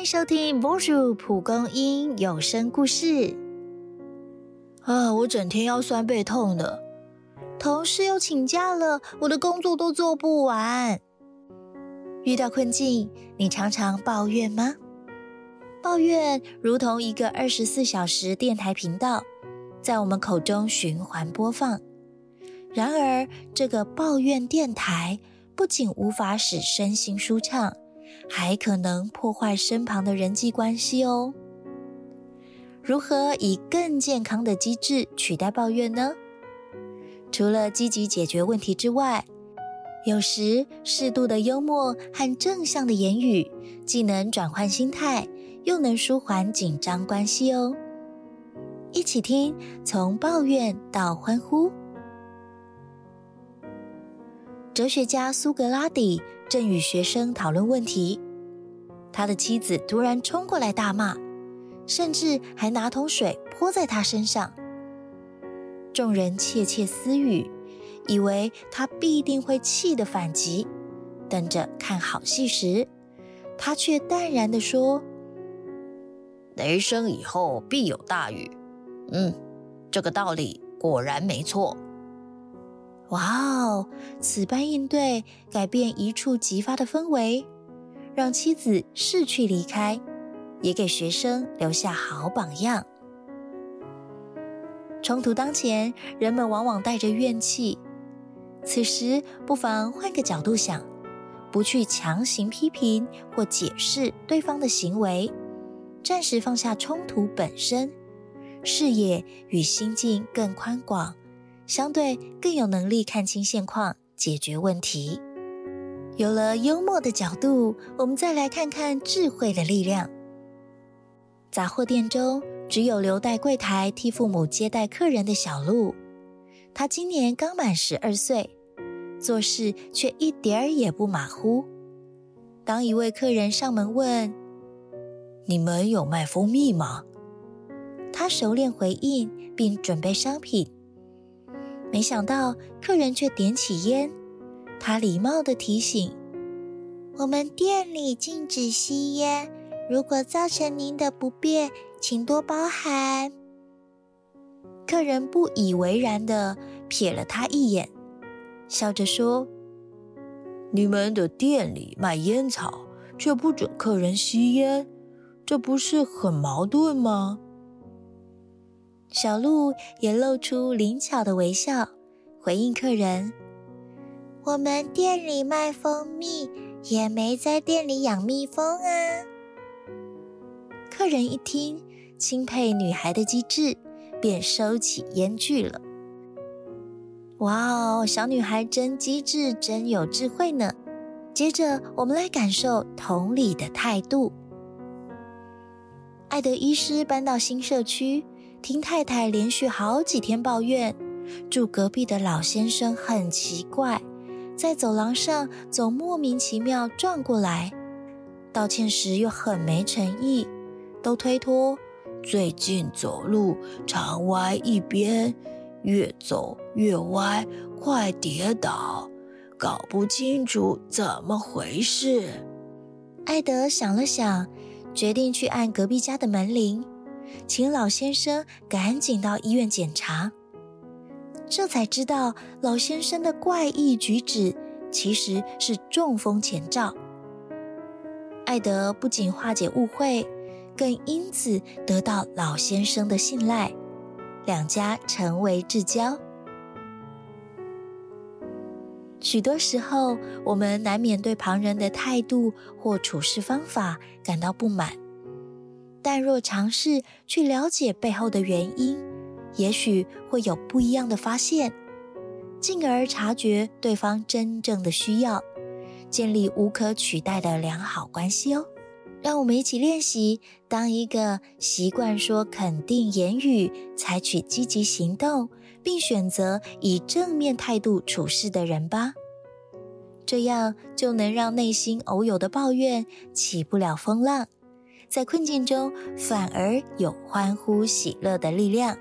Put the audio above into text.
迎收听《博主蒲公英有声故事》。啊，我整天腰酸背痛的，同事又请假了，我的工作都做不完。遇到困境，你常常抱怨吗？抱怨如同一个二十四小时电台频道，在我们口中循环播放。然而，这个抱怨电台不仅无法使身心舒畅。还可能破坏身旁的人际关系哦。如何以更健康的机制取代抱怨呢？除了积极解决问题之外，有时适度的幽默和正向的言语，既能转换心态，又能舒缓紧张关系哦。一起听，从抱怨到欢呼。哲学家苏格拉底。正与学生讨论问题，他的妻子突然冲过来大骂，甚至还拿桶水泼在他身上。众人窃窃私语，以为他必定会气得反击。等着看好戏时，他却淡然地说：“雷声以后必有大雨。”嗯，这个道理果然没错。哇哦！此般应对改变一触即发的氛围，让妻子逝去离开，也给学生留下好榜样。冲突当前，人们往往带着怨气，此时不妨换个角度想，不去强行批评或解释对方的行为，暂时放下冲突本身，视野与心境更宽广。相对更有能力看清现况，解决问题。有了幽默的角度，我们再来看看智慧的力量。杂货店中，只有留待柜台替父母接待客人的小鹿。他今年刚满十二岁，做事却一点儿也不马虎。当一位客人上门问：“你们有卖蜂蜜吗？”他熟练回应，并准备商品。没想到客人却点起烟，他礼貌地提醒：“我们店里禁止吸烟，如果造成您的不便，请多包涵。”客人不以为然地瞥了他一眼，笑着说：“你们的店里卖烟草，却不准客人吸烟，这不是很矛盾吗？”小鹿也露出灵巧的微笑，回应客人：“我们店里卖蜂蜜，也没在店里养蜜蜂啊。”客人一听，钦佩女孩的机智，便收起烟具了。哇哦，小女孩真机智，真有智慧呢！接着，我们来感受同理的态度。艾德医师搬到新社区。听太太连续好几天抱怨，住隔壁的老先生很奇怪，在走廊上总莫名其妙转过来，道歉时又很没诚意，都推脱。最近走路常歪一边，越走越歪，快跌倒，搞不清楚怎么回事。艾德想了想，决定去按隔壁家的门铃。请老先生赶紧到医院检查，这才知道老先生的怪异举止其实是中风前兆。艾德不仅化解误会，更因此得到老先生的信赖，两家成为至交。许多时候，我们难免对旁人的态度或处事方法感到不满。但若尝试去了解背后的原因，也许会有不一样的发现，进而察觉对方真正的需要，建立无可取代的良好关系哦。让我们一起练习，当一个习惯说肯定言语、采取积极行动，并选择以正面态度处事的人吧。这样就能让内心偶有的抱怨起不了风浪。在困境中，反而有欢呼喜乐的力量。